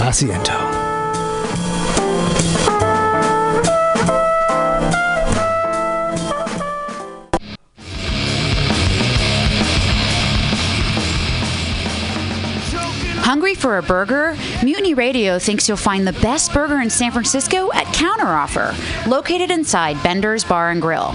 Ah, Asiento. Hungry for a burger? Mutiny Radio thinks you'll find the best burger in San Francisco at Counteroffer, located inside Bender's Bar and Grill.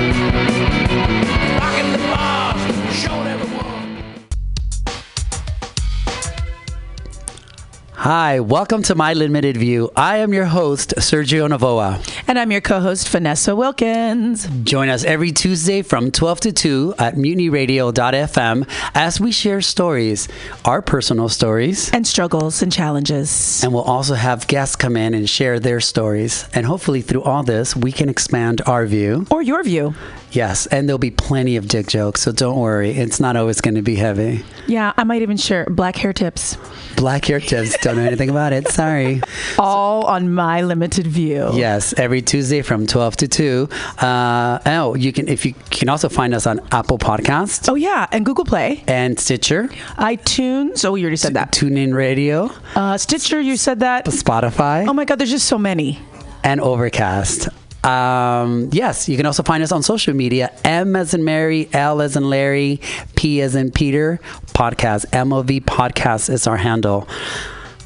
Hi, welcome to My Limited View. I am your host, Sergio Navoa. And I'm your co host, Vanessa Wilkins. Join us every Tuesday from 12 to 2 at mutinyradio.fm as we share stories, our personal stories, And struggles and challenges. and we'll also have guests come in and share their stories. And hopefully, through all this, we can expand our view. Or your view. Yes, and there'll be plenty of dick jokes, so don't worry. It's not always going to be heavy. Yeah, I might even share black hair tips. Black hair tips, don't know anything about it. Sorry. All on my limited view. Yes, every Tuesday from 12 to 2. Uh, oh, you can if you can also find us on Apple Podcasts Oh, yeah. And Google Play, and Stitcher, iTunes. Oh, you already said that. TuneIn Radio, Uh, Stitcher, you said that. Spotify. Oh my God, there's just so many. and Overcast. Um, yes, you can also find us on social media. M as in Mary, L as in Larry, P as in Peter. Podcast MOV Podcast is our handle.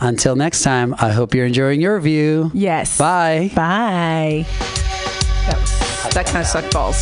Until next time, I hope you're enjoying your view. Yes. Bye. Bye. That, was, that kind of sucked balls.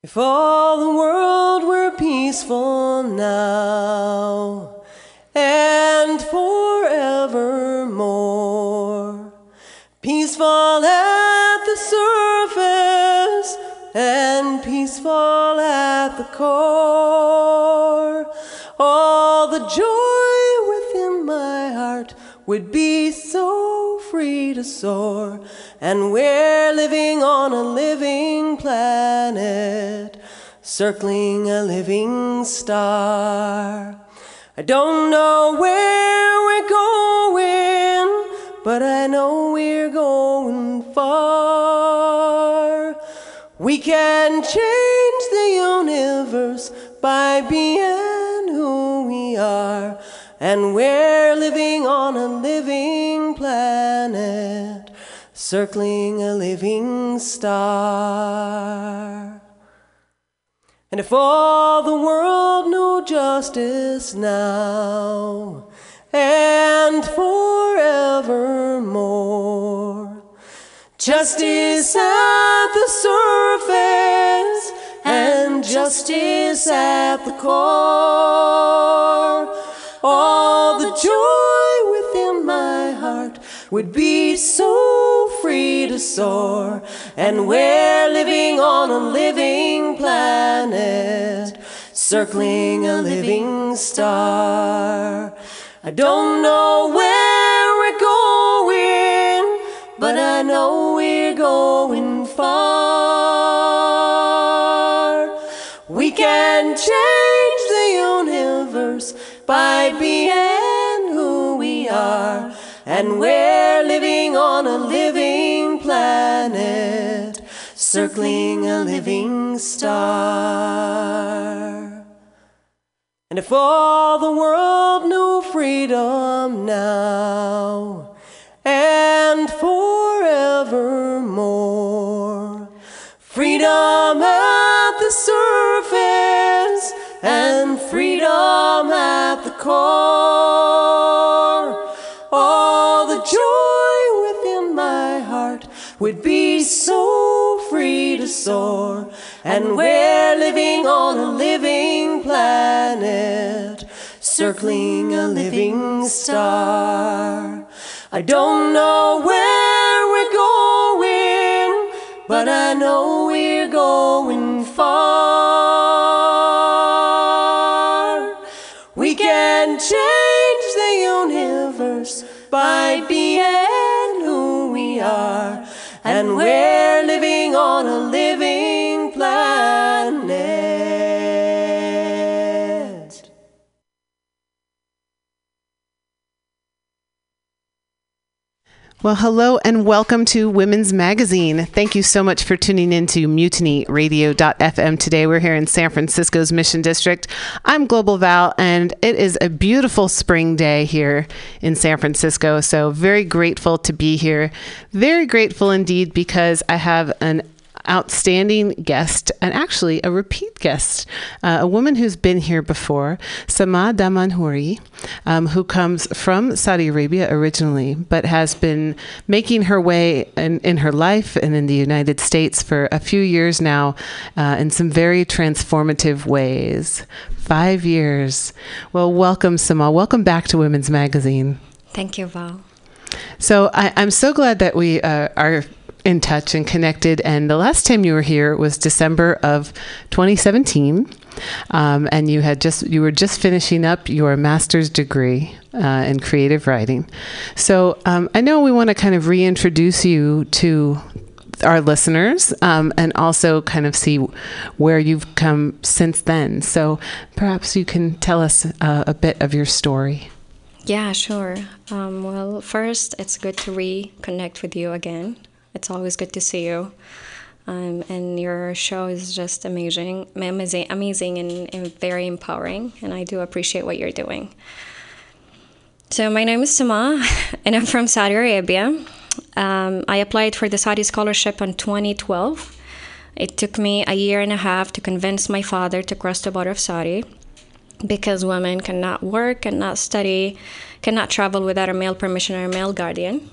If all the world were peaceful now and forevermore, peaceful at the surface and peaceful at the core, all the joy within my heart would be so free to soar. And we're living on a living planet, circling a living star. I don't know where we're going, but I know we're going far. We can change the universe by being who we are. And we're living on a living planet, circling a living star. And if all the world knew justice now and forevermore, justice at the surface and justice at the core, all the joy within my heart would be so free to soar. And we're living on a living planet, circling a living star. I don't know where we're going, but I know we're going far. We can change the universe by being who we are. And we're living on a living planet, circling a living star. And if all the world knew freedom now And we're living on a living planet, circling a living star. I don't know where we're going, but I know we're going far. We can change the universe by being who we are, and we're living on a Well, hello and welcome to Women's Magazine. Thank you so much for tuning in to mutinyradio.fm today. We're here in San Francisco's Mission District. I'm Global Val, and it is a beautiful spring day here in San Francisco. So, very grateful to be here. Very grateful indeed because I have an outstanding guest, and actually a repeat guest, uh, a woman who's been here before, Sama Damanhouri, um, who comes from Saudi Arabia originally, but has been making her way in, in her life and in the United States for a few years now uh, in some very transformative ways. Five years. Well, welcome, Sama. Welcome back to Women's Magazine. Thank you, Val. So I, I'm so glad that we uh, are in touch and connected. And the last time you were here was December of 2017, um, and you had just you were just finishing up your master's degree uh, in creative writing. So um, I know we want to kind of reintroduce you to our listeners um, and also kind of see where you've come since then. So perhaps you can tell us uh, a bit of your story. Yeah, sure. Um, well, first, it's good to reconnect with you again. It's always good to see you. Um, and your show is just amazing, amazing, amazing and, and, very empowering. And I do appreciate what you're doing. So my name is Sama, and I'm from Saudi Arabia. Um, I applied for the Saudi scholarship in 2012. It took me a year and a half to convince my father to cross the border of Saudi because women cannot work, cannot study, cannot travel without a male permission or a male guardian.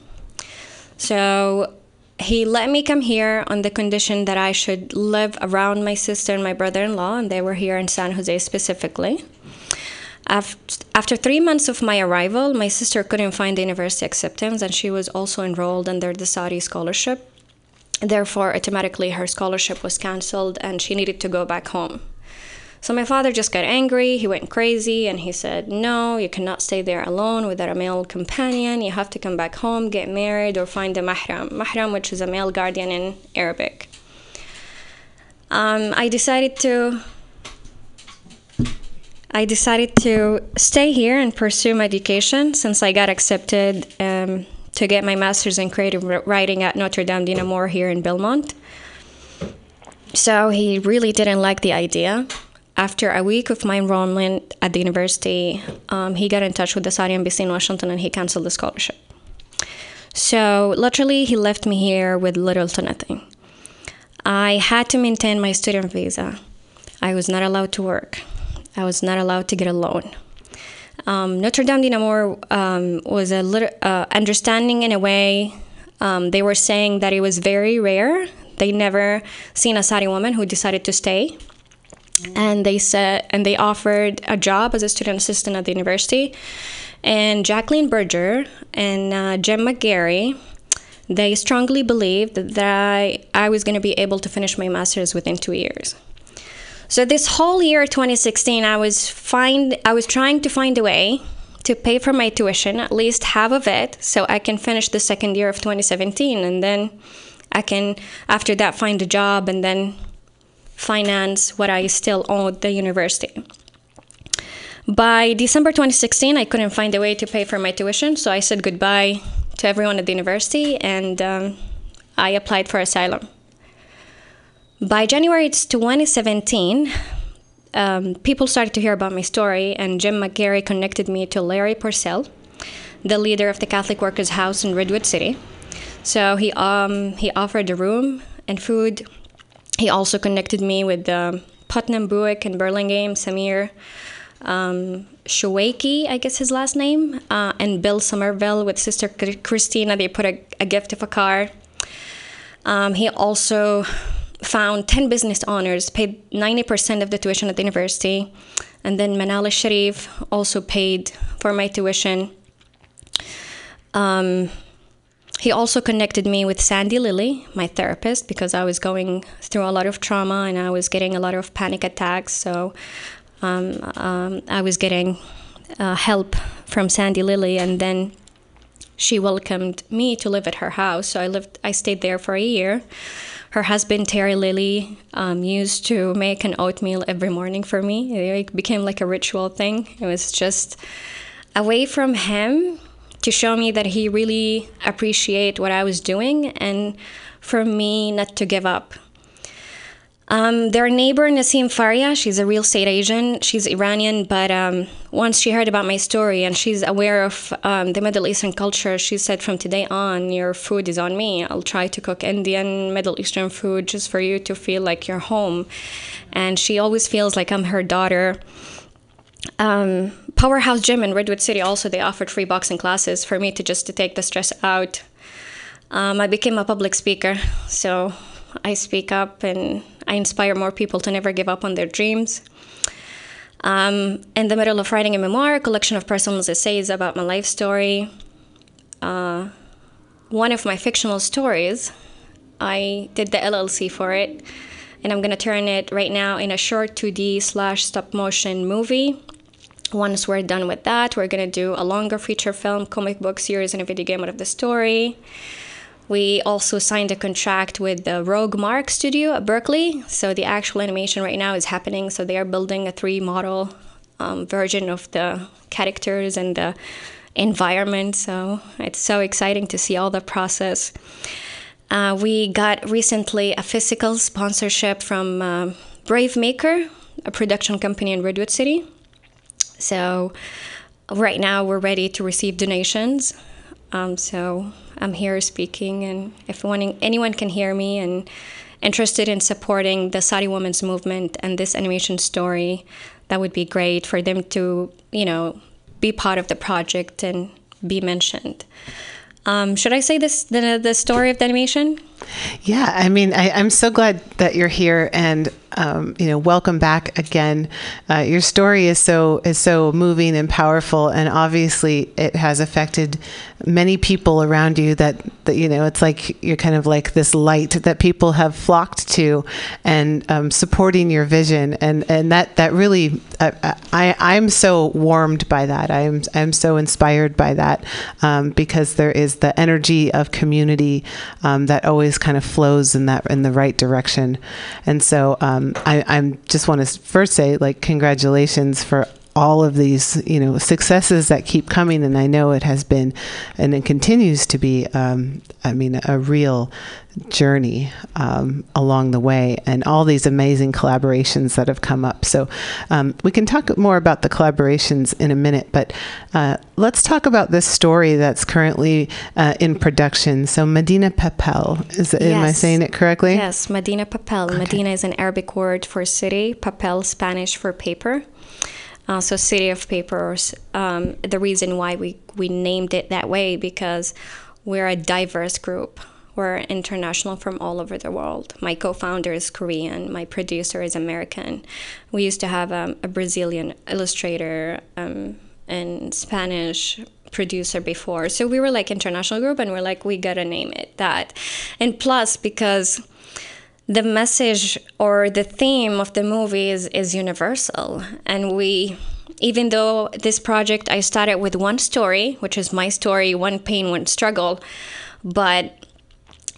So he let me come here on the condition that I should live around my sister and my brother in law, and they were here in San Jose specifically. After three months of my arrival, my sister couldn't find university acceptance, and she was also enrolled under the Saudi scholarship. Therefore, automatically her scholarship was canceled, and she needed to go back home. So my father just got angry, he went crazy, and he said, No, you cannot stay there alone without a male companion. You have to come back home, get married, or find a mahram. Mahram, which is a male guardian in Arabic. Um, I decided to. I decided to stay here and pursue my education since I got accepted um, to get my master's in creative writing at Notre Dame de Namur here in Belmont. So he really didn't like the idea after a week of my enrollment at the university, um, he got in touch with the Saudi embassy in Washington and he canceled the scholarship. So literally, he left me here with little to nothing. I had to maintain my student visa. I was not allowed to work. I was not allowed to get a loan. Um, Notre Dame de Namur um, was a little uh, understanding in a way. Um, they were saying that it was very rare. They never seen a Saudi woman who decided to stay and they said and they offered a job as a student assistant at the university. And jacqueline berger and uh, Jim McGarry they strongly believed that I, I was going to be able to finish my master's within two years. So this whole year 2016 i was find i was trying to find a way to pay for my tuition at least half of it so i can finish the second year of 2017 and then i can after that find a job and then finance what I still owed the university. By December 2016, I couldn't find a way to pay for my tuition, so I said goodbye to everyone at the university and um, I applied for asylum. By January 2017, um, people started to hear about my story, and Jim mcgarry connected me to Larry Purcell, the leader of the Catholic Workers' House in Redwood City. So he um, he offered a room and food he also connected me with uh, Putnam Buick in Burlingame, Samir um, I guess his last name, uh, and Bill Somerville with Sister Christina. They put a, a gift of a car. Um, he also found 10 business owners, paid 90% of the tuition at the university. And then Manal Sharif also paid for my tuition. Um, he also connected me with Sandy Lilly, my therapist, because I was going through a lot of trauma and I was getting a lot of panic attacks. So um, um, I was getting uh, help from Sandy Lilly, and then she welcomed me to live at her house. So I lived, I stayed there for a year. Her husband Terry Lilly um, used to make an oatmeal every morning for me. It became like a ritual thing. It was just away from him to show me that he really appreciate what I was doing and for me not to give up. Um, their neighbor Nasim Faria, she's a real estate agent. She's Iranian, but um, once she heard about my story and she's aware of um, the Middle Eastern culture, she said, "From today on, your food is on me. I'll try to cook Indian, Middle Eastern food just for you to feel like you're home." And she always feels like I'm her daughter. Powerhouse Gym in Redwood City also they offered free boxing classes for me to just to take the stress out. Um, I became a public speaker, so I speak up and I inspire more people to never give up on their dreams. Um, in the middle of writing a memoir, a collection of personal essays about my life story. Uh, one of my fictional stories, I did the LLC for it, and I'm gonna turn it right now in a short 2D slash stop motion movie. Once we're done with that, we're gonna do a longer feature film, comic book series, and a video game out of the story. We also signed a contract with the Rogue Mark Studio at Berkeley. So the actual animation right now is happening. So they are building a three model um, version of the characters and the environment. So it's so exciting to see all the process. Uh, we got recently a physical sponsorship from uh, Brave Maker, a production company in Redwood City. So right now we're ready to receive donations. Um, so I'm here speaking, and if one, anyone can hear me and interested in supporting the Saudi women's movement and this animation story, that would be great for them to, you know, be part of the project and be mentioned. Um, should I say this the the story of the animation? Yeah, I mean, I, am so glad that you're here, and um, you know, welcome back again. Uh, your story is so is so moving and powerful, and obviously, it has affected many people around you. That that you know, it's like you're kind of like this light that people have flocked to, and um, supporting your vision, and and that that really, uh, I I'm so warmed by that. I'm I'm so inspired by that um, because there is the energy of community um, that always kind of flows in that in the right direction. And so um, I I'm just want to first say like congratulations for all of these you know successes that keep coming and i know it has been and it continues to be um, i mean a real journey um, along the way and all these amazing collaborations that have come up. So um, we can talk more about the collaborations in a minute, but uh, let's talk about this story that's currently uh, in production. So Medina Papel, is yes. am I saying it correctly? Yes, Medina Papel. Okay. Medina is an Arabic word for city. Papel, Spanish for paper. Uh, so City of Papers. Um, the reason why we we named it that way because we're a diverse group we're international from all over the world. My co founder is Korean, my producer is American. We used to have um, a Brazilian illustrator um, and Spanish producer before. So we were like international group and we're like, we gotta name it that. And plus, because the message or the theme of the movie is, is universal. And we, even though this project, I started with one story, which is my story, one pain, one struggle, but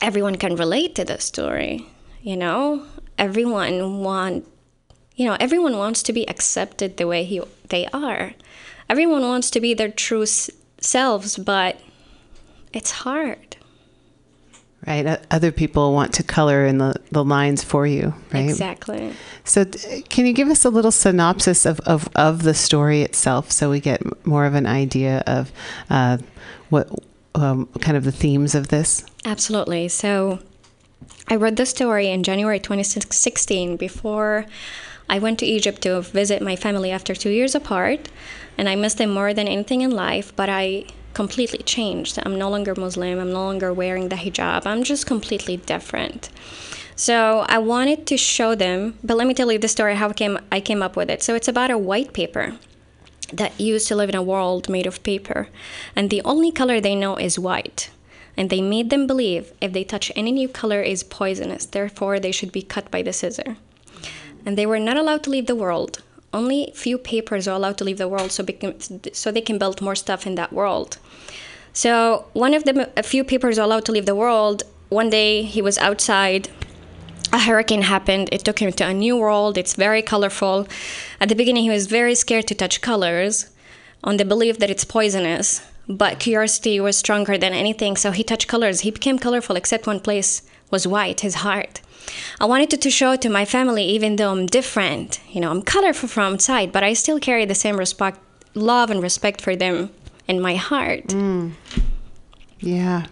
everyone can relate to the story you know? Everyone want you know everyone wants to be accepted the way he, they are. Everyone wants to be their true selves but it's hard right other people want to color in the, the lines for you right exactly so can you give us a little synopsis of, of, of the story itself so we get more of an idea of uh, what um, kind of the themes of this? Absolutely. So I read the story in January 2016 before I went to Egypt to visit my family after two years apart, and I missed them more than anything in life, but I completely changed. I'm no longer Muslim, I'm no longer wearing the hijab, I'm just completely different. So I wanted to show them, but let me tell you the story how I came I came up with it. So it's about a white paper that used to live in a world made of paper, and the only color they know is white. and they made them believe if they touch any new color is poisonous, therefore they should be cut by the scissor. And they were not allowed to leave the world. Only few papers are allowed to leave the world so, so they can build more stuff in that world. So one of the a few papers are allowed to leave the world. One day he was outside a hurricane happened. It took him to a new world. It's very colorful. At the beginning, he was very scared to touch colors on the belief that it's poisonous. But curiosity was stronger than anything. So he touched colors. He became colorful, except one place was white, his heart. I wanted to, to show to my family, even though I'm different, you know, I'm colorful from outside, but I still carry the same respect, love, and respect for them in my heart. Mm. Yeah.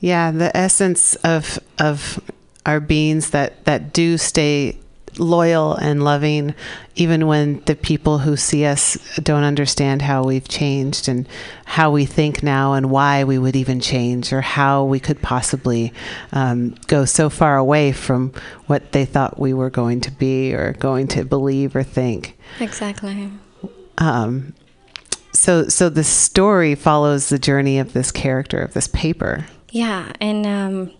Yeah, the essence of of our beings that that do stay loyal and loving even when the people who see us don't understand how we've changed and how we think now and why we would even change or how we could possibly um, go so far away from what they thought we were going to be or going to believe or think Exactly. um, so so the story follows the journey of this character of this paper Yeah, and um,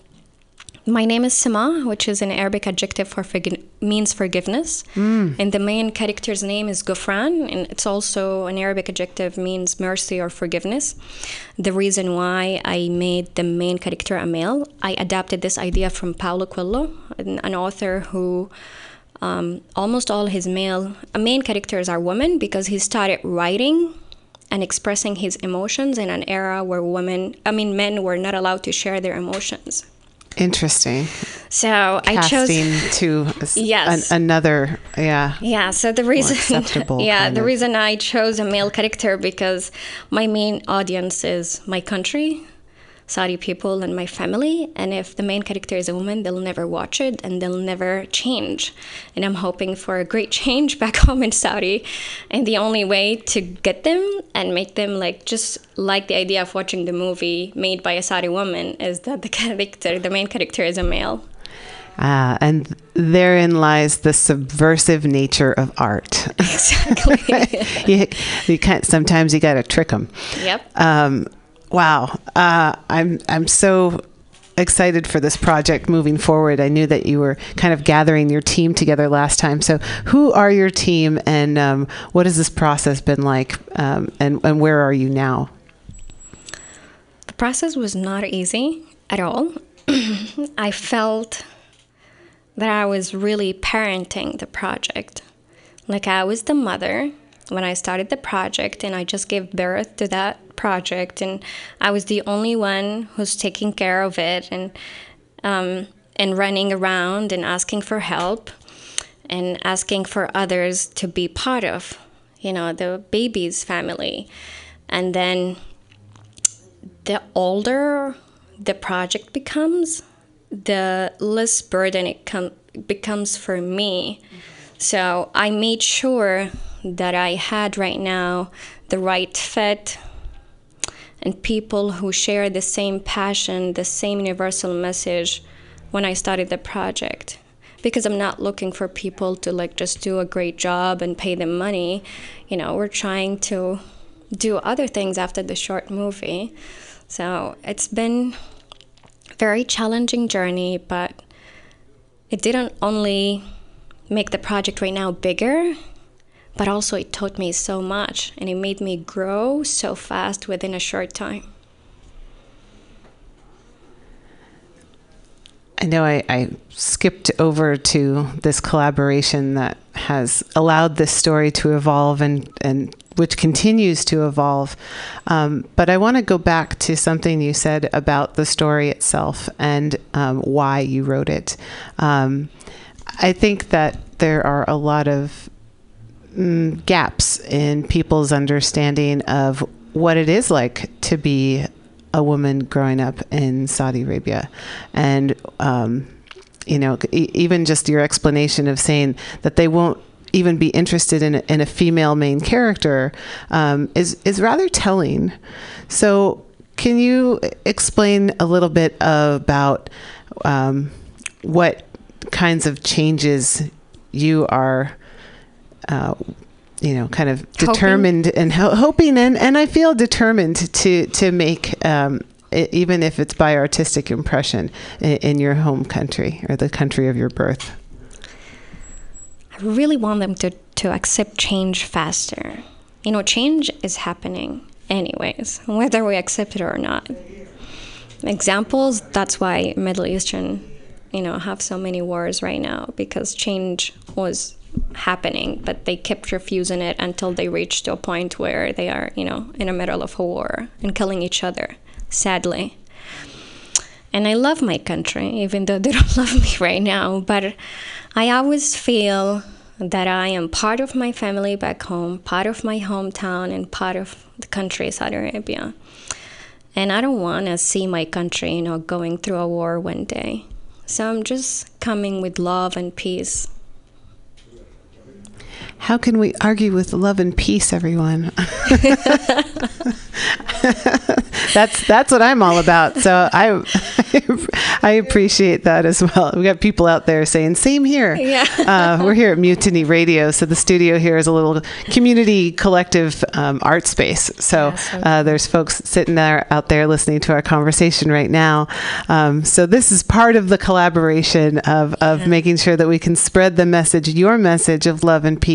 my name is Sima, which is an Arabic adjective for forgi- means forgiveness. And the main character's name is Gufran, and it's also an Arabic adjective means mercy or forgiveness. The reason why I made the main character a male, I adapted this idea from Paulo Coelho, an, an author who um, almost all his male uh, main characters are women because he started writing and expressing his emotions in an era where women, I mean, men were not allowed to share their emotions. Interesting So I chose. to Yes. an- another yeah Yeah, so the reason, acceptable yeah, the of- reason I chose a male character because my main audience is my country, Saudi people, and my family. And if the main character is a woman, they'll never watch it and they'll never change. And I'm hoping for a great change back home in Saudi. And the only way to get them and make them like just like the idea of watching the movie made by a Saudi woman is that the character, the main character, is a male. Ah, and therein lies the subversive nature of art. Exactly. you, you can't. Sometimes you got to trick them. Yep. Um, wow. Uh, I'm I'm so excited for this project moving forward. I knew that you were kind of gathering your team together last time. So, who are your team, and um, what has this process been like, um, and and where are you now? The process was not easy at all. I felt that I was really parenting the project. Like I was the mother when I started the project and I just gave birth to that project and I was the only one who's taking care of it and um, and running around and asking for help and asking for others to be part of, you know, the baby's family. And then the older the project becomes, the less burden it com- becomes for me. So I made sure that I had right now the right fit and people who share the same passion, the same universal message when I started the project. Because I'm not looking for people to like just do a great job and pay them money. You know, we're trying to do other things after the short movie. So it's been a very challenging journey, but it didn't only make the project right now bigger, but also it taught me so much and it made me grow so fast within a short time. I know I, I skipped over to this collaboration that has allowed this story to evolve and, and which continues to evolve. Um, but I want to go back to something you said about the story itself and um, why you wrote it. Um, I think that there are a lot of mm, gaps in people's understanding of what it is like to be a woman growing up in Saudi Arabia. And, um, you know, e- even just your explanation of saying that they won't even be interested in a, in a female main character um, is, is rather telling. So, can you explain a little bit about um, what kinds of changes you are? Uh, you know, kind of Hoping. determined and ho- hoping, and, and I feel determined to to make um, even if it's by artistic impression in, in your home country or the country of your birth? I really want them to, to accept change faster. You know, change is happening anyways, whether we accept it or not. Examples, that's why Middle Eastern, you know, have so many wars right now because change was happening, but they kept refusing it until they reached to a point where they are, you know, in the middle of a war and killing each other, sadly. And I love my country, even though they don't love me right now. But I always feel that I am part of my family back home, part of my hometown, and part of the country, Saudi Arabia. And I don't want to see my country, you know, going through a war one day. So I'm just coming with love and peace. How can we argue with love and peace, everyone? that's that's what I'm all about. So I I appreciate that as well. We got people out there saying same here. Yeah. Uh, we're here at Mutiny Radio, so the studio here is a little community collective um, art space. So uh, there's folks sitting there out there listening to our conversation right now. Um, so this is part of the collaboration of of making sure that we can spread the message, your message of love and peace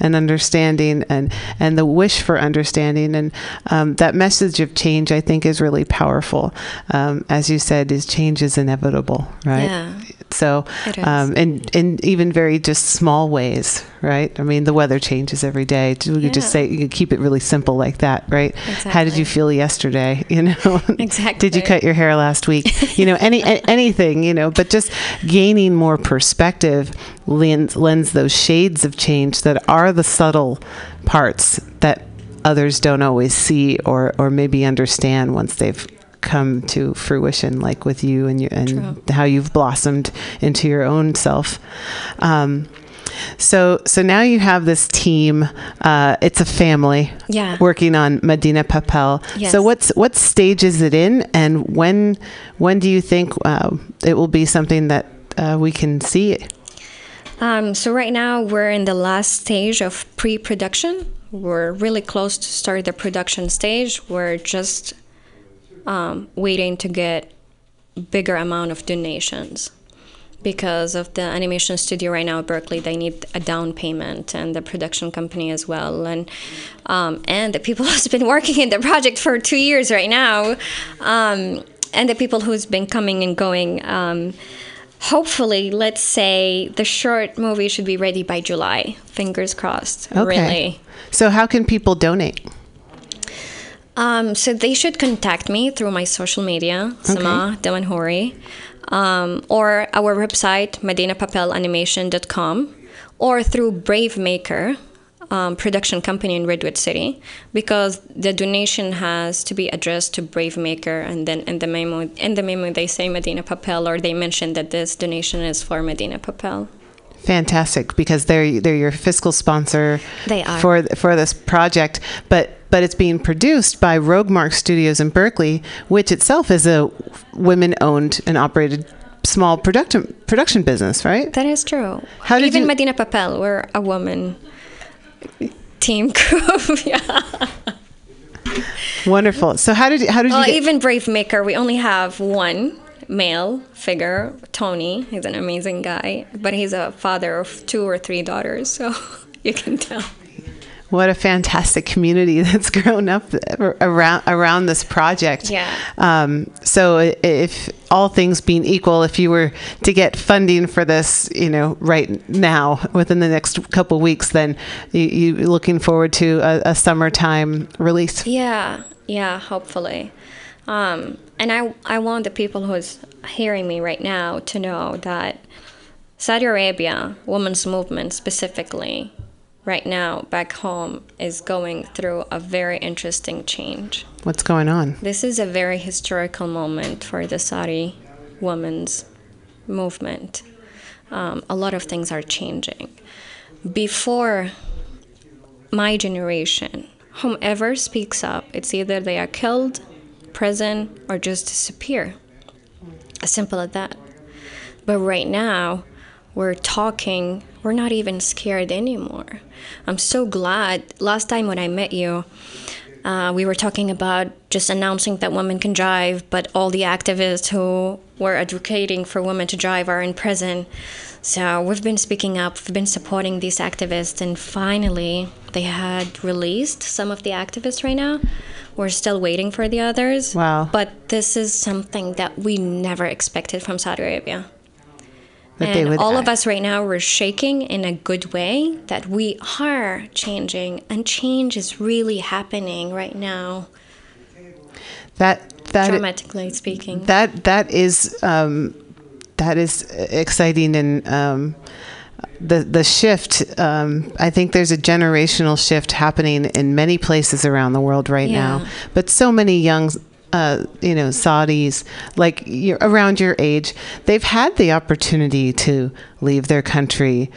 and understanding, and and the wish for understanding, and um, that message of change. I think is really powerful. Um, as you said, is change is inevitable, right? Yeah. So, um, in in even very just small ways, right? I mean, the weather changes every day. We could just say you could keep it really simple like that, right? How did you feel yesterday? You know, Exactly. Did you cut your hair last week? You know, any anything, you know. But just gaining more perspective lends lends those shades of change that are the subtle parts that others don't always see or or maybe understand once they've come to fruition like with you and you and how you've blossomed into your own self um, so so now you have this team uh, it's a family Yeah. working on medina papel Yes. so what's what stage is it in and when when do you think uh, it will be something that uh, we can see Um, so right now we're in the last stage of pre-production. We're really close to start the production stage. We're just um, waiting to get bigger amount of donations because of the animation studio right now at Berkeley. They need a down payment and the production company as well, and um, and the people who's been working in the project for two years right now, um, and the people who's been coming and going. Um, hopefully, let's say the short movie should be ready by July. Fingers crossed. Really. so how can people donate Um, so they should contact me through my social media, Sama Damanhori, um, or our website, medinapapelanimation.com, or through Brave Maker, um, production company in Redwood City, because the donation has to be addressed to Brave Maker, and then in the memo, in the memo they say Medina Papel, or they mention that this donation is for Medina Papel. fantastic because they're they're your fiscal sponsor They are. for for this project but but it's being produced by Roguemark Studios in Berkeley which itself is a women owned and operated small production production business right That is true. How did Even you- Medina Papel, we're a woman team crew. yeah. wonderful so how did you, how did you get, even Brave Maker, we only have one male figure, Tony. He's an amazing guy, but he's a father of two or three daughters, so you can tell. What a fantastic community that's grown up around around this project. Yeah. Um, so if all things being equal, if you were to get funding for this, you know, right now within the next couple weeks, then you, you looking forward to a, a summertime release. Yeah, yeah, hopefully. Um, and I, I want the people who's hearing me right now to know that Saudi Arabia, women's movement specifically, right now back home is going through a very interesting change. What's going on? This is a very historical moment for the Saudi women's movement. Um, a lot of things are changing. Before my generation, whomever speaks up, it's either they are killed, prison, or just disappear. As simple as that. But right now, we're talking, we're not even scared anymore. I'm so glad. Last time when I met you, Uh, we were talking about just announcing that women can drive, but all the activists who were advocating for women to drive are in prison. So we've been speaking up, we've been supporting these activists, and finally they had released some of the activists right now. We're still waiting for the others. Wow. But this is something that we never expected from Saudi Arabia. That they and would all of us right now, we're shaking in a good way that we are changing, and change is really happening right now, That that dramatically speaking. that that is um, that is exciting and um, the the shift. Um, I think there's a generational shift happening in many places around the world right now. Yeah. But so many young. Uh, you know, Saudis, like around your age, they've had the opportunity to leave their country,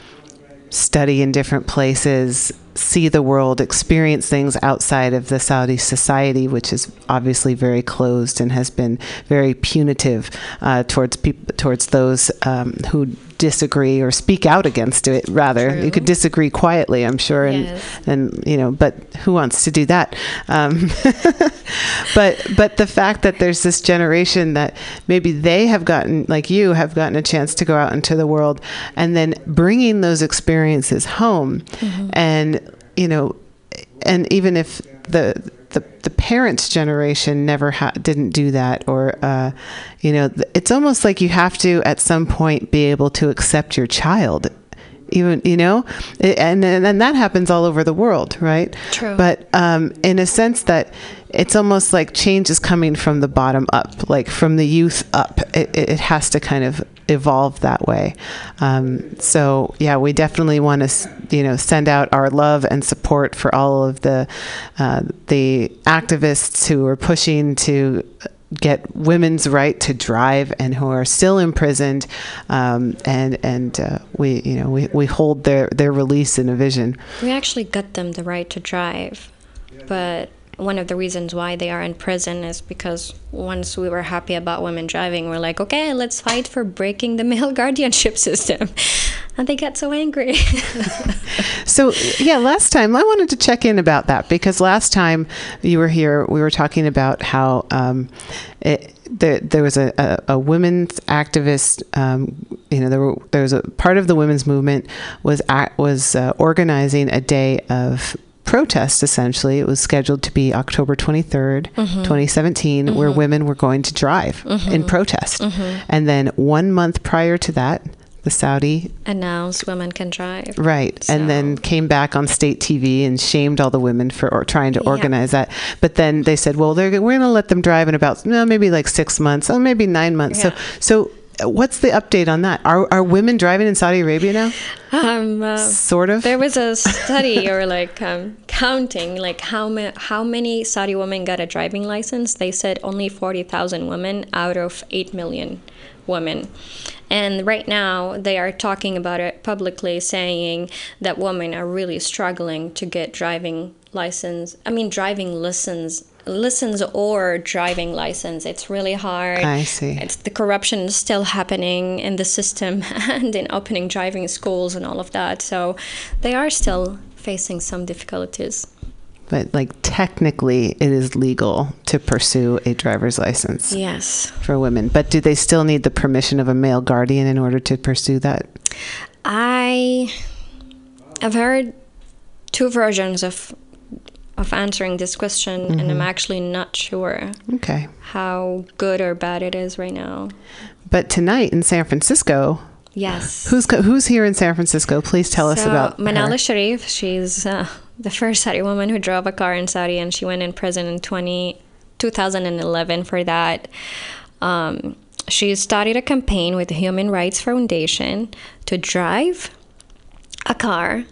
study in different places, see the world, experience things outside of the Saudi society, which is obviously very closed and has been very punitive uh, towards towards those um, who disagree or speak out against it. Rather, you could disagree quietly, I'm sure, and Yes. and you know, but who wants to do that? Um, but but the fact that there's this generation that maybe they have gotten like you have gotten a chance to go out into the world and then bringing those experiences home and you know and even if the the, the parents generation never ha- didn't do that or uh, you know th- it's almost like you have to at some point be able to accept your child even you know? It- and and, that happens all over the world right? True. but um, in a sense that it's almost like change is coming from the bottom up like from the youth up. It it has to kind of evolve that way. Um, so yeah we definitely want to you know send out our love and support for all of the uh, the activists who are pushing to get women's right to drive and who are still imprisoned um, and and uh, we you know we, we hold their their release in a vision. We actually got them the right to drive, but one of the reasons why they are in prison is because once we were happy about women driving, we're like, okay, let's fight for breaking the male guardianship system. And they got so angry. So yeah, last time I wanted to check in about that because last time you were here, we were talking about how um, it, there, there was a, a, a women's activist. Um, you know, there were there was a part of the women's movement was at, was uh, organizing a day of protest essentially it was scheduled to be october 23rd mm-hmm. 2017 where mm-hmm. women were going to drive in mm-hmm. protest and then one month prior to that the saudi announced women can drive. Right. And then came back on state TV and shamed all the women for or trying to organize that. But then they said, well, they're, we're going to let them drive in about no, maybe like six months, or maybe nine months. Yeah. So, so what's the update on that? Are, are women driving in Saudi Arabia now? Um, uh, Sort of. There was a study or like um, counting like how ma- how many Saudi women got a driving license. They said only forty thousand women out of eight million women. And right now they are talking about it publicly, saying that women are really struggling to get driving license. I mean, driving lessons. Lessons or driving license. It's really hard. I see. It's the corruption is still happening in the system and in opening driving schools and all of that. So they are still facing some difficulties. But like technically, it is legal to pursue a driver's license Yes. for women. But do they still need the permission of a male guardian in order to pursue that? I have heard two versions of of answering this question and I'm actually not sure Okay. how good or bad it is right now. But tonight in San Francisco, Yes. who's who's here in San Francisco? Please tell us So, about Manala her. Sharif. She's uh, the first Saudi woman who drove a car in Saudi, and she went in prison in 20, 2011 for that. Um, she started a campaign with the Human Rights Foundation to drive a car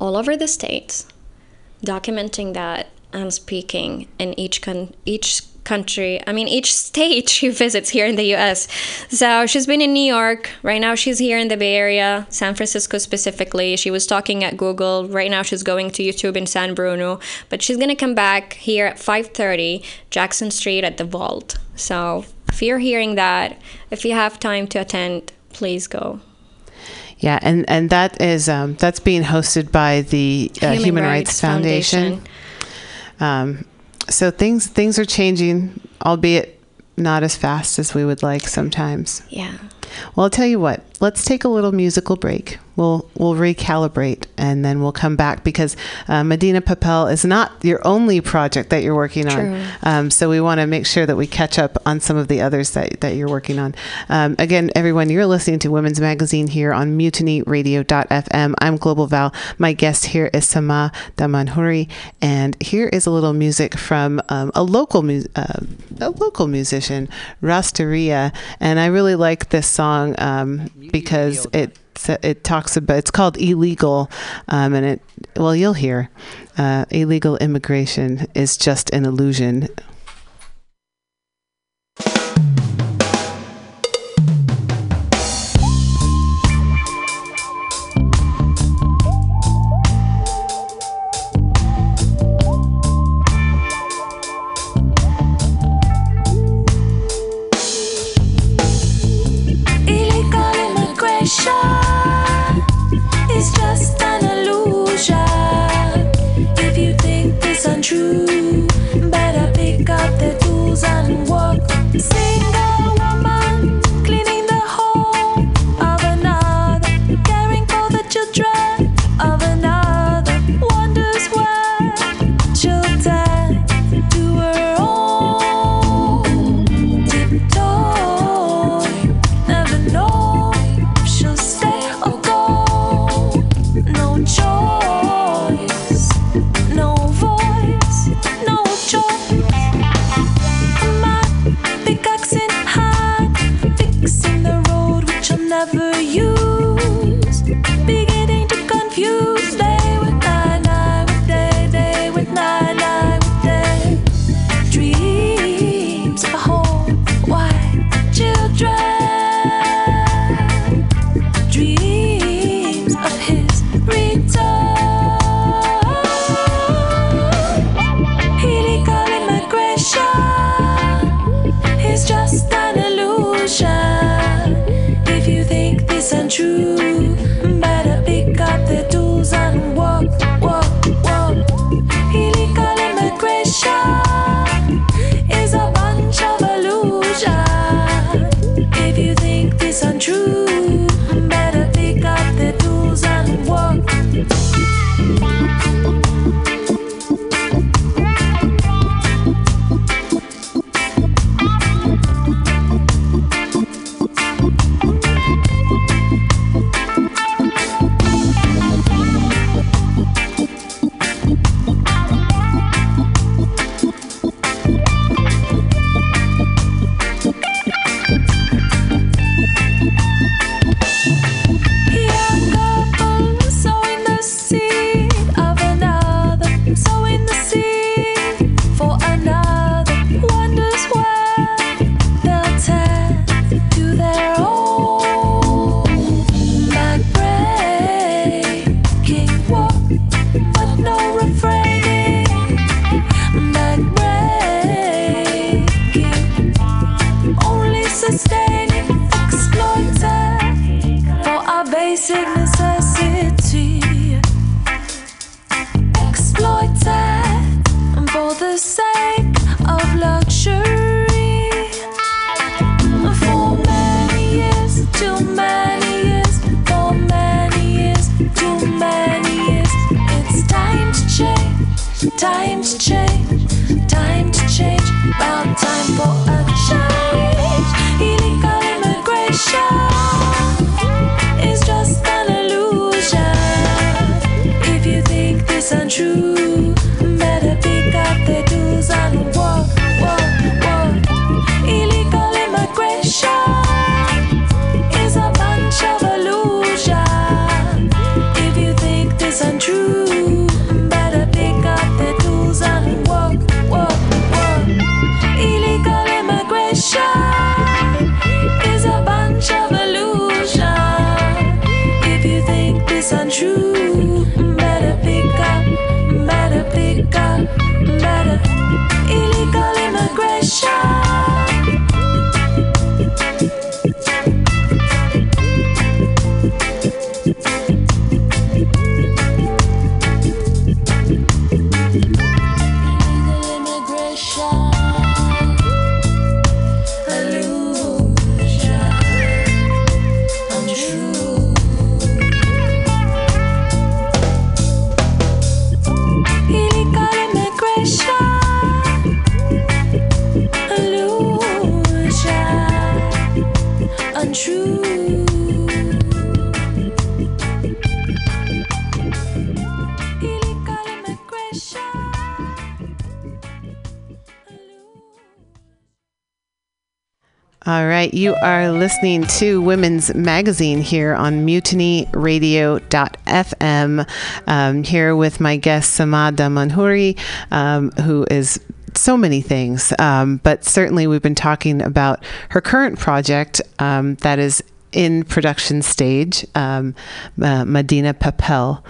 all over the states, documenting that and speaking in each con- each country. I mean, each state she visits here in the U.S. So she's been in New York. Right now, she's here in the Bay Area, San Francisco specifically. She was talking at Google. Right now, she's going to YouTube in San Bruno. But she's gonna come back here at 5:30 Jackson Street at the Vault. So if you're hearing that, if you have time to attend, please go. Yeah, and and that is um, that's being hosted by the uh, Human, Human Rights, Rights Foundation. Um, So things things are changing, albeit not as fast as we would like sometimes. Yeah. Well, I'll tell you what. Let's take a little musical break. We'll we'll recalibrate and then we'll come back because uh, Medina Papel is not your only project that you're working on. True. Um, so we want to make sure that we catch up on some of the others that, that you're working on. Um, again, everyone, you're listening to Women's Magazine here on MutinyRadio.fm. I'm Global Val. My guest here is Sama Damanhuri, and here is a little music from um, a local mu- uh, a local musician, Rasteria, and I really like this song um, because it it talks about it's called illegal um, and it well you'll hear uh, illegal immigration is just an illusion you are listening to Women's Magazine here on mutinyradio.fm. Um, here with my guest Sama Damanhuri, um, who is so many things, um, but certainly we've been talking about her current project um, that is in production stage, um, uh, Medina Papel,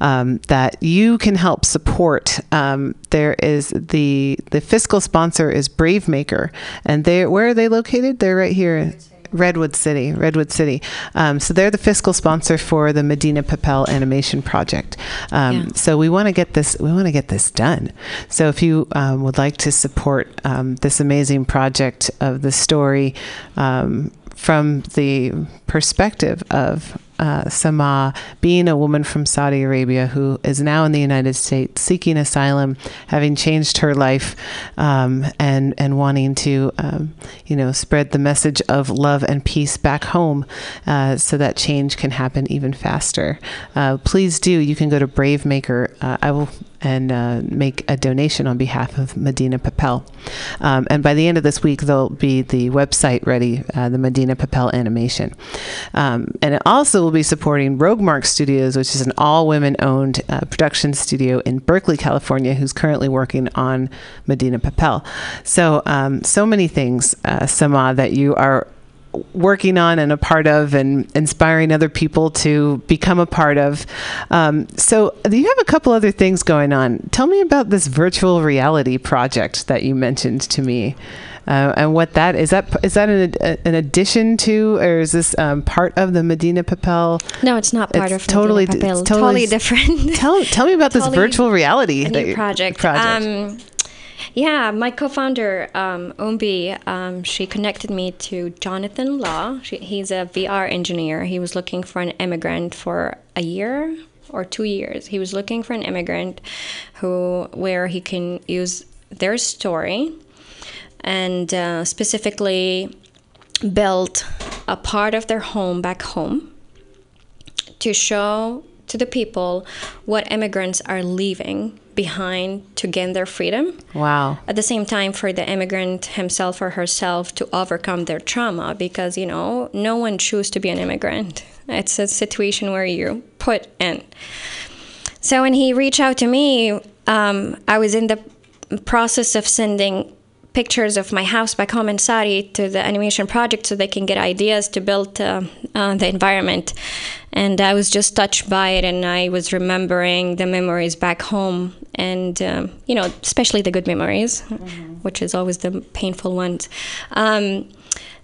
um, that you can help support. Um, there is the the fiscal sponsor is Brave Maker, and they where are they located? They're right here. Redwood City, Redwood City. Um, so they're the fiscal sponsor for the Medina Papel animation project. Um, So we want to get this. We want to get this done. So if you um, would like to support um, this amazing project of the story um, from the perspective of uh, Sama being a woman from Saudi Arabia who is now in the United States seeking asylum, having changed her life, um, and and wanting to, um, you know, spread the message of love and peace back home, uh, so that change can happen even faster. Uh, please do. You can go to Brave Maker. Uh, I will and uh, make a donation on behalf of Medina Papel. Um, and by the end of this week, there'll be the website ready, uh, the Medina Papel animation. Um, and it also will be supporting Rogue Mark Studios, which is an all women owned uh, production studio in Berkeley, California, who's currently working on Medina Papel. So, um, so many things, uh, Sama, that you are working on and a part of and inspiring other people to become a part of. Um, so you have a couple other things going on. Tell me about this virtual reality project that you mentioned to me. Uh, and what that is that is that an, an addition to or is this um, part of the Medina Papel? No, it's not part It's of totally Medina Papel. it's Totally s- different. Tell tell me about this virtual reality that project. project. Um, yeah, my co-founder um, Umbi, um, she connected me to Jonathan Law. She, he's a VR engineer. He was looking for an immigrant for a year or two years. He was looking for an immigrant who where he can use their story and uh, specifically build a part of their home back home to show to the people what immigrants are leaving behind to gain their freedom. wow. At the same time, for the immigrant himself or herself to overcome their trauma, because you know, no one chooses to be an immigrant. It's a situation where you're put in. So when he reached out to me, um, I was in the process of sending pictures of my house back home in Saudi to the animation project so they can get ideas to build uh, uh, the environment. And I was just touched by it, and I was remembering the memories back home, and um, you know, especially the good memories, which is always the painful ones. Um,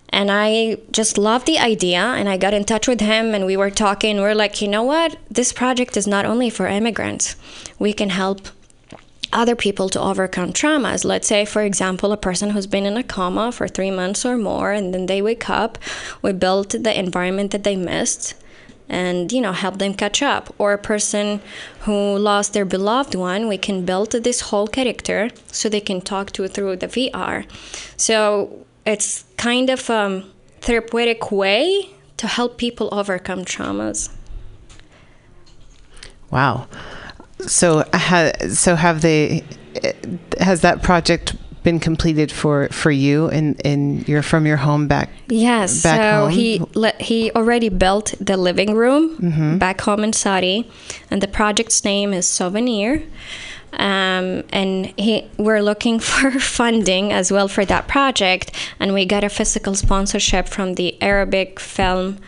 and I just loved the idea, and I got in touch with him, and we were talking. We're like, you know what? This project is not only for immigrants. We can help other people to overcome traumas. Let's say, for example, a person who's been in a coma for three months or more, and then they wake up. We built the environment that they missed and you know help them catch up or a person who lost their beloved one we can build this whole character so they can talk to through the vr so it's kind of a therapeutic way to help people overcome traumas Wow. So, ha, so have they? Has that project been completed for for you in in your from your home back? Yes. Back so home? he le- he already built the living room Mhm. back home in Saudi, and the project's name is Souvenir. Um, and he, we're looking for funding as well for that project, and we got a fiscal sponsorship from the Arabic Film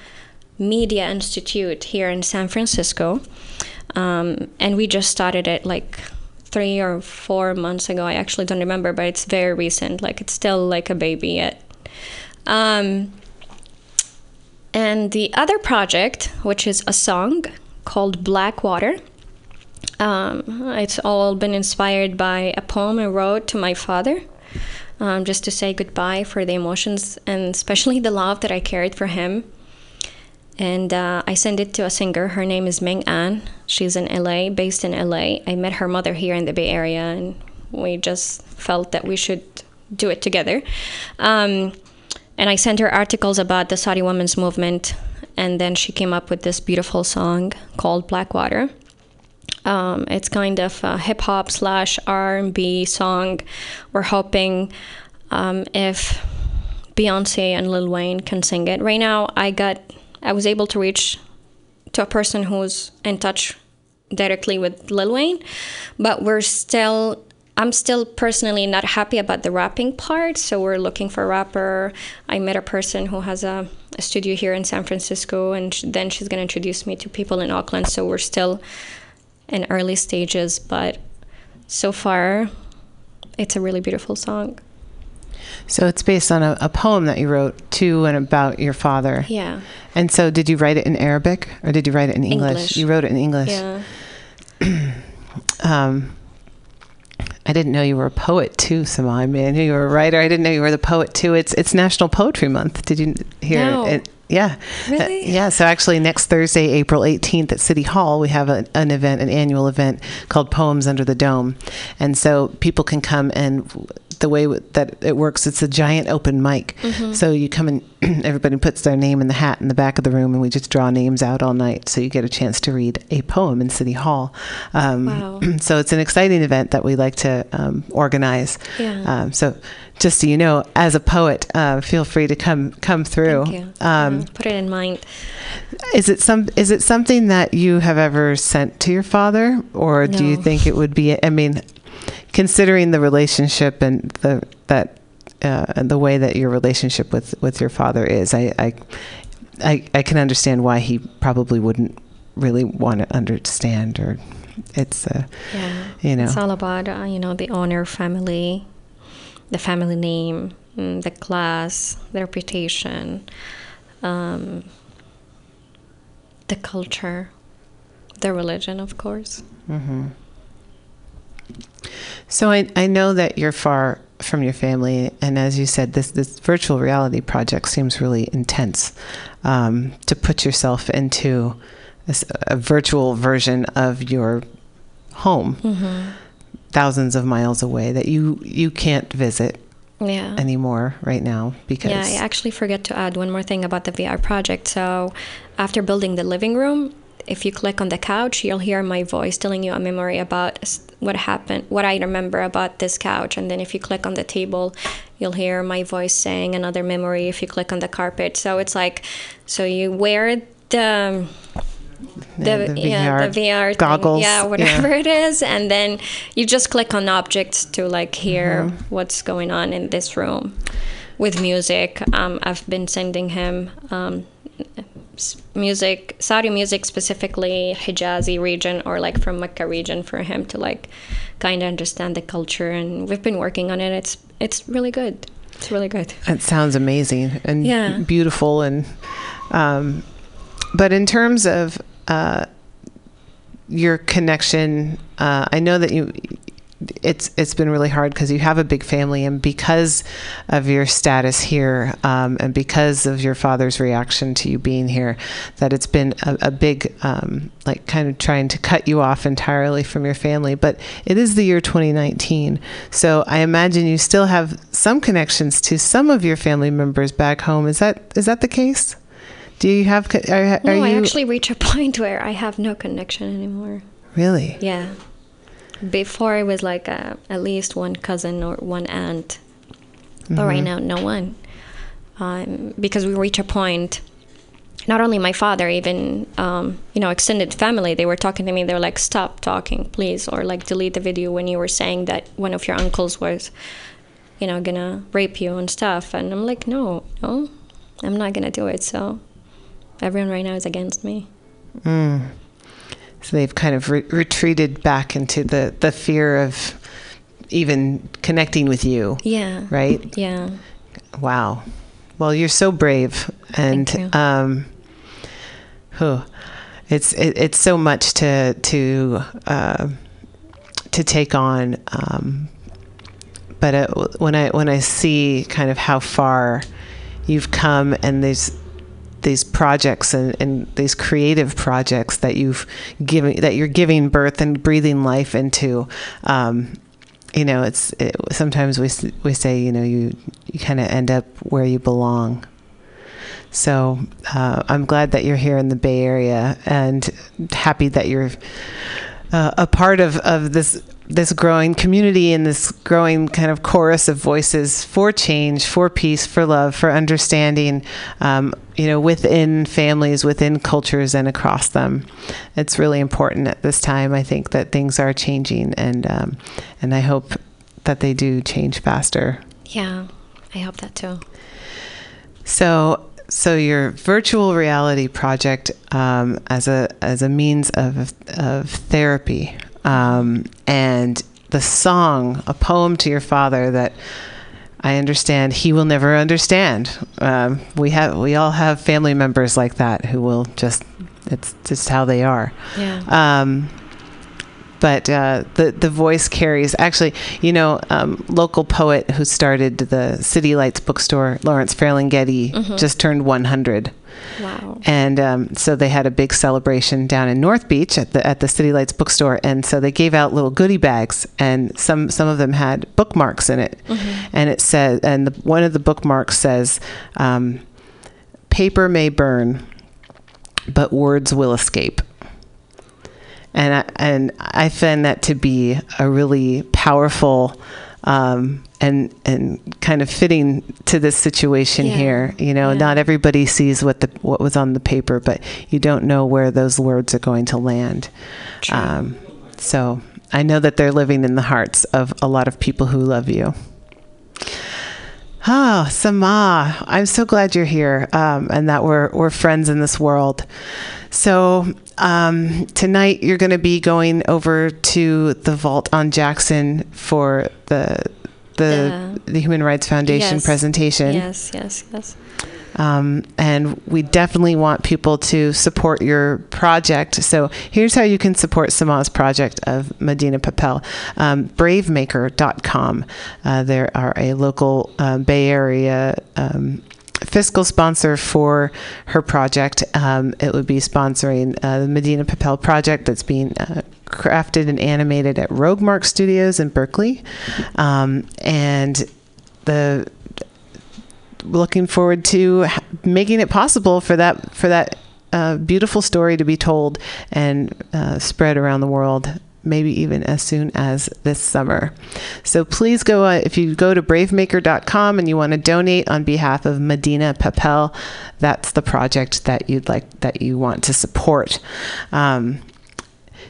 Media Institute here in San Francisco, um, and we just started it like three or four months ago. I actually don't remember, but it's very recent. Like it's still like a baby yet. Um, and the other project, which is a song called Black Water, um, it's all been inspired by a poem I wrote to my father, um, just to say goodbye for the emotions and especially the love that I carried for him. And uh, I sent it to a singer. Her name is Ming An. She's in LA, based in LA. I met her mother here in the Bay Area, and we just felt that we should do it together. Um, and I sent her articles about the Saudi women's movement, and then she came up with this beautiful song called Blackwater. Um, it's kind of a hip hop slash R and B song. We're hoping um, if Beyonce and Lil Wayne can sing it. Right now, I got I was able to reach to a person who's in touch directly with Lil Wayne, but we're still. I'm still personally not happy about the rapping part, so we're looking for a rapper. I met a person who has a, a studio here in San Francisco, and sh- then she's gonna introduce me to people in Oakland. So we're still in early stages, but so far, it's a really beautiful song. So it's based on a, a poem that you wrote to and about your father. Yeah. And so, did you write it in Arabic or did you write it in English? English. You wrote it in English. Yeah. Um, I didn't know you were a poet too, Sama. I mean, I knew you were a writer. I didn't know you were the poet too. It's it's National Poetry Month. Did you hear No. it? Yeah. Really? Uh, yeah. So actually, next Thursday, April 18th at City Hall, we have a, an event, an annual event called Poems Under the Dome, and so people can come and the way w- that it works, it's a giant open mic. Mhm. So you come and everybody puts their name in the hat in the back of the room, and we just draw names out all night. So you get a chance to read a poem in City Hall. Um, Wow. so it's an exciting event that we like to um, organize. Yeah. Um, so just so you know, as a poet, uh, feel free to come come through. Thank you. Um, Yeah, Put it in mind. is it some? Is it something that you have ever sent to your father, or do you think it would be? I mean, considering the relationship and the that uh, and the way that your relationship with with your father is, I I I, I can understand why he probably wouldn't really want to understand, or it's uh, Yeah. you know. It's all about, uh, you know, the honor, family, the family name, mm, the class, the reputation, um, the culture, the religion, of course. hmm So I, I know that you're far from your family, and as you said, this this virtual reality project seems really intense. Um, to put yourself into this, a virtual version of your home, Mhm. thousands of miles away, that you you can't visit Yeah. anymore right now because Yeah, I actually forget to add one more thing about the VR project. So, after building the living room, if you click on the couch, you'll hear my voice telling you a memory about what happened, what I remember about this couch. And then if you click on the table, you'll hear my voice saying another memory if you click on the carpet. So it's like, so you wear the. Yeah, The, the yeah, VR the VR goggles, yeah, yeah. whatever it is, and then you just click on objects to like hear Mm-hmm. what's going on in this room with music. Um, I've been sending him um, music, Saudi music specifically, Hijazi region or like from Mecca region for him to like kind of understand the culture. And we've been working on it. It's it's really good. It's really good. It sounds amazing and Yeah. beautiful, and um, but in terms of uh, your connection, uh, I know that you. It's it's been really hard because you have a big family, and because of your status here, um, and because of your father's reaction to you being here, that it's been a, a big um, like kind of trying to cut you off entirely from your family. But it is the year 2019, so I imagine you still have some connections to some of your family members back home. Is that is that the case? Do you have? Are, are No, you I actually reach a point where I have no connection anymore. really? Yeah. Before it was like uh, at least one cousin or one aunt, but right Mhm. now no one. Um, because we reach a point. Not only my father, even um, you know extended family, they were talking to me. They were like, "Stop talking, please," or like, "Delete the video when you were saying that one of your uncles was, you know, gonna rape you and stuff." And I'm like, "No, no, I'm not gonna do it." So everyone right now is against me. Mm. So they've kind of re- retreated back into the, the fear of even connecting with you. Yeah. Right? Yeah. Wow. Well, you're so brave, and um, whew, it's it, it's so much to to uh, to take on. Um, but uh, when I when I see kind of how far you've come and these these projects and, and these creative projects that you've given that you're giving birth and breathing life into um, you know, it's it, sometimes we we say, you know, you you kind of end up where you belong. So uh, I'm glad that you're here in the Bay Area and happy that you're uh, a part of, of this this growing community and this growing kind of chorus of voices for change, for peace, for love, for understanding. Um, you know, within families, within cultures, and across them, it's really important at this time. I think that things are changing, and um, and I hope that they do change faster. Yeah, I hope that too. So, so your virtual reality project um, as a as a means of of therapy, um, and the song, a poem to your father that I understand he will never understand. Um, we have we all have family members like that who will just it's just how they are. Yeah. Um, but uh, the the voice carries. Actually, you know, um, local poet who started the City Lights bookstore, Lawrence Ferlinghetti, Mhm. just turned 100. Wow. And um, so they had a big celebration down in North Beach at the at the City Lights bookstore, and so they gave out little goodie bags, and some some of them had bookmarks in it, Mhm. and it said, and the, one of the bookmarks says, um, "Paper may burn, but words will escape." and I, and I find that to be a really powerful um, and and kind of fitting to this situation Yeah. here. You know, not everybody sees what the what was on the paper, but you don't know where those words are going to land. Um, so I know that they're living in the hearts of a lot of people who love you. Oh, Sama, I'm so glad you're here um, and that we're, we're friends in this world. So, um, tonight you're going to be going over to the vault on Jackson for the the, the Human Rights Foundation Yes. presentation. Yes, yes, yes. Um, and we definitely want people to support your project. So here's how you can support Sama's project of Medina Papel. Um, bravemaker.com. Uh, there are a local uh, Bay Area um, fiscal sponsor for her project. Um, it would be sponsoring uh, the Medina Papel project that's being uh, crafted and animated at Rogue Mark Studios in Berkeley. Um, and the looking forward to making it possible for that for that uh, beautiful story to be told and uh, spread around the world maybe even as soon as this summer so please go uh, if you go to bravemaker.com and you want to donate on behalf of medina papel that's the project that you'd like that you want to support um,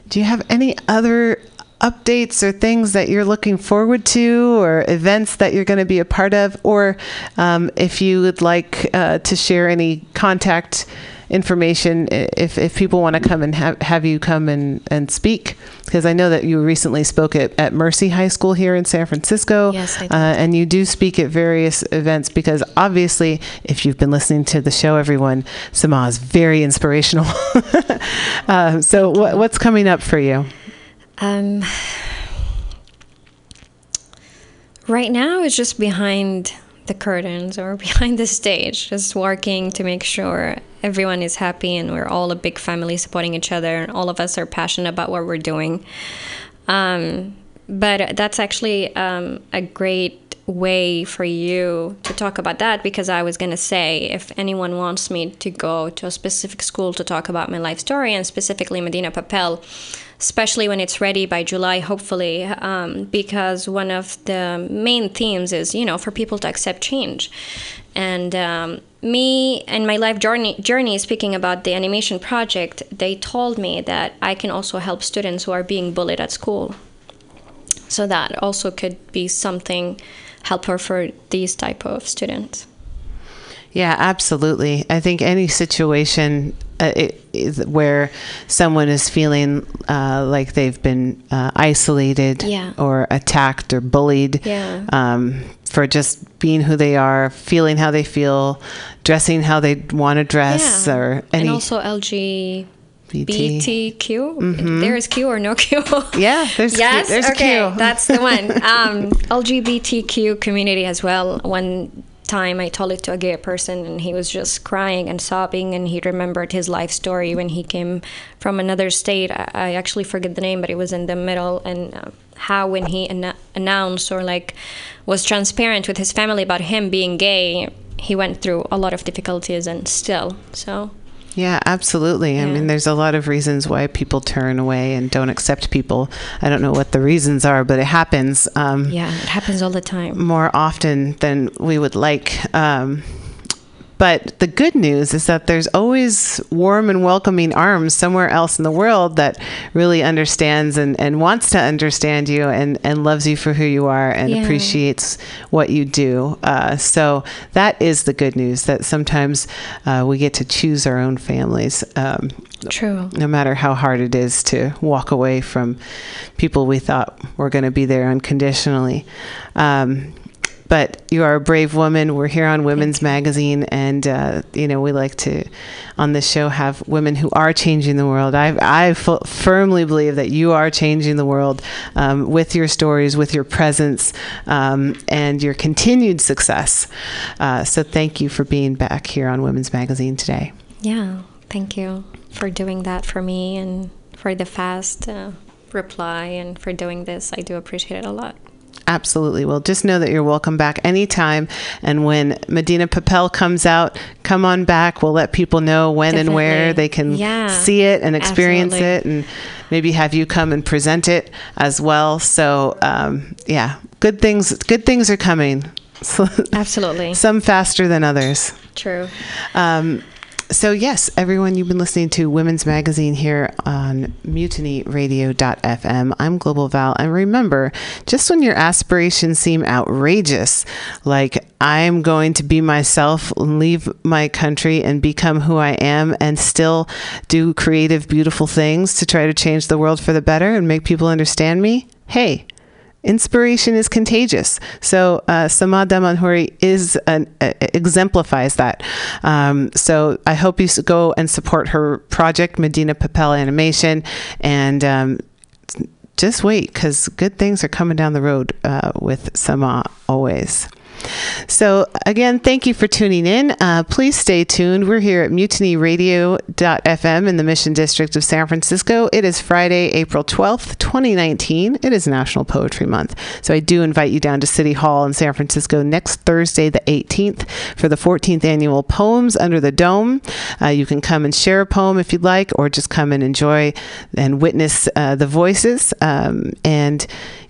do you have any other updates or things that you're looking forward to or events that you're going to be a part of? Or um, if you would like uh, to share any contact information if, if people want to come and have, have you come and, and speak. Because I know that you recently spoke at, at Mercy High School here in San Francisco. Yes, uh, and you do speak at various events because obviously if you've been listening to the show everyone Sama is very inspirational. Uh, so what, what's coming up for you? Um, right now, it's just behind the curtains or behind the stage, just working to make sure everyone is happy and we're all a big family supporting each other and all of us are passionate about what we're doing. Um, but that's actually um, a great way for you to talk about that because I was going to say if anyone wants me to go to a specific school to talk about my life story and specifically Medina Papel, especially when it's ready by July, hopefully, um, because one of the main themes is, you know, for people to accept change. And um, me and my life journey, journey, speaking about the animation project, they told me that I can also help students who are being bullied at school. So that also could be something helpful for these type of students. Yeah, absolutely. I think any situation uh, it, is where someone is feeling uh, like they've been uh, isolated Yeah. or attacked or bullied Yeah. um, for just being who they are, feeling how they feel, dressing how they want to dress, Yeah. or any. and also LGBTQ. Mhm. There is Q or no Q? yeah, there's Q- yes. there's okay, Q. that's the one. Um, LGBTQ community as well. One time I told it to a gay person, and he was just crying and sobbing, and he remembered his life story when he came from another state. I, I actually forget the name, but it was in the middle, and uh, how when he anno- announced or like was transparent with his family about him being gay, he went through a lot of difficulties and still. So Yeah, absolutely. I mean, there's a lot of reasons why people turn away and don't accept people. I don't know what the reasons are, but it happens. Um, yeah, it happens all the time. More often than we would like. Um, but the good news is that there's always warm and welcoming arms somewhere else in the world that really understands and, and wants to understand you and, and loves you for who you are and Yeah. appreciates what you do. Uh, so that is the good news that sometimes uh, we get to choose our own families. Um, True. No matter how hard it is to walk away from people we thought were going to be there unconditionally. Um, but you are a brave woman. We're here on Women's Magazine, and uh, you know we like to, on this show, have women who are changing the world. I I f- firmly believe that you are changing the world um, with your stories, with your presence, um, and your continued success. Uh, so thank you for being back here on Women's Magazine today. Yeah, thank you for doing that for me and for the fast uh, reply and for doing this. I do appreciate it a lot. Absolutely. Well, just know that you're welcome back anytime. And when Medina Papel comes out, come on back. We'll let people know when and where they can Yeah, see it and experience absolutely. it, and maybe have you come and present it as well. So, um, yeah, good things. Good things are coming. Absolutely. Some faster than others. True. Um, so, yes, everyone, you've been listening to Women's Magazine here on mutinyradio.fm. I'm Global Val. And remember, just when your aspirations seem outrageous, like I'm going to be myself, leave my country, and become who I am, and still do creative, beautiful things to try to change the world for the better and make people understand me, hey, inspiration is contagious. So uh, Sama Damanhuri is an, uh, exemplifies that. Um, so I hope you go and support her project, Medina Papel Animation, and um, just wait because good things are coming down the road uh, with Sama always. So, again, thank you for tuning in. Uh, please stay tuned. We're here at mutinyradio.fm in the Mission District of San Francisco. It is Friday, April 12th, 2019. It is National Poetry Month. So, I do invite you down to City Hall in San Francisco next Thursday, the 18th, for the 14th annual Poems Under the Dome. Uh, you can come and share a poem if you'd like, or just come and enjoy and witness uh, the voices. Um, and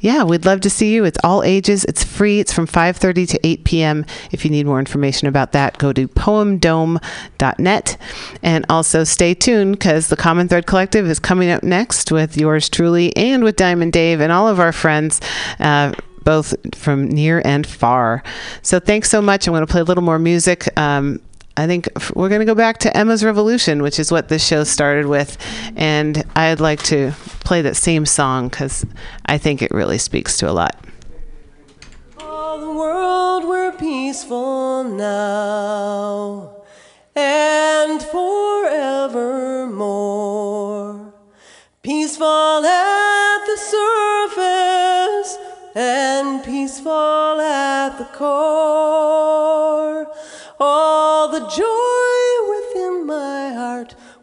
yeah, we'd love to see you. It's all ages. It's free. It's from 5:30 to 8 p.m. If you need more information about that, go to poemdome.net. And also stay tuned because the Common Thread Collective is coming up next with yours truly and with Diamond Dave and all of our friends. Uh, both from near and far. So thanks so much. I'm going to play a little more music. Um, I think we're going to go back to Emma's Revolution, which is what this show started with. And I'd like to play that same song because I think it really speaks to a lot. All the world were peaceful now and forevermore. Peaceful at the surface and peaceful at the core. All the joy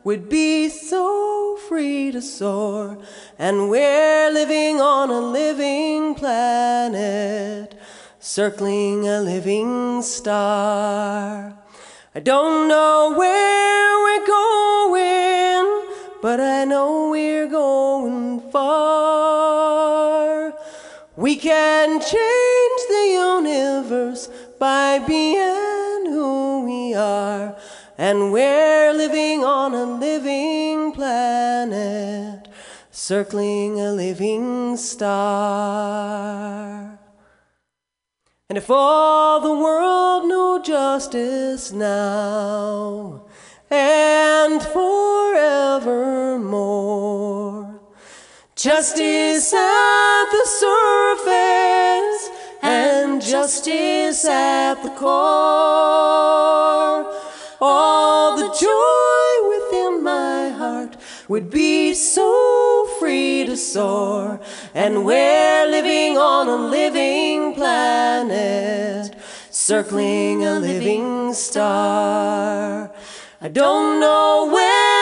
would be so free to soar. And we're living on a living planet, circling a living star. I don't know where we're going, but I know we're going far. We can change the universe by being who we are. And we're living on a living planet, circling a living star. And if all the world knew justice now and forevermore, justice at the surface and justice at the core, all the joy within my heart would be so free to soar. And we're living on a living planet, circling a living star. I don't know where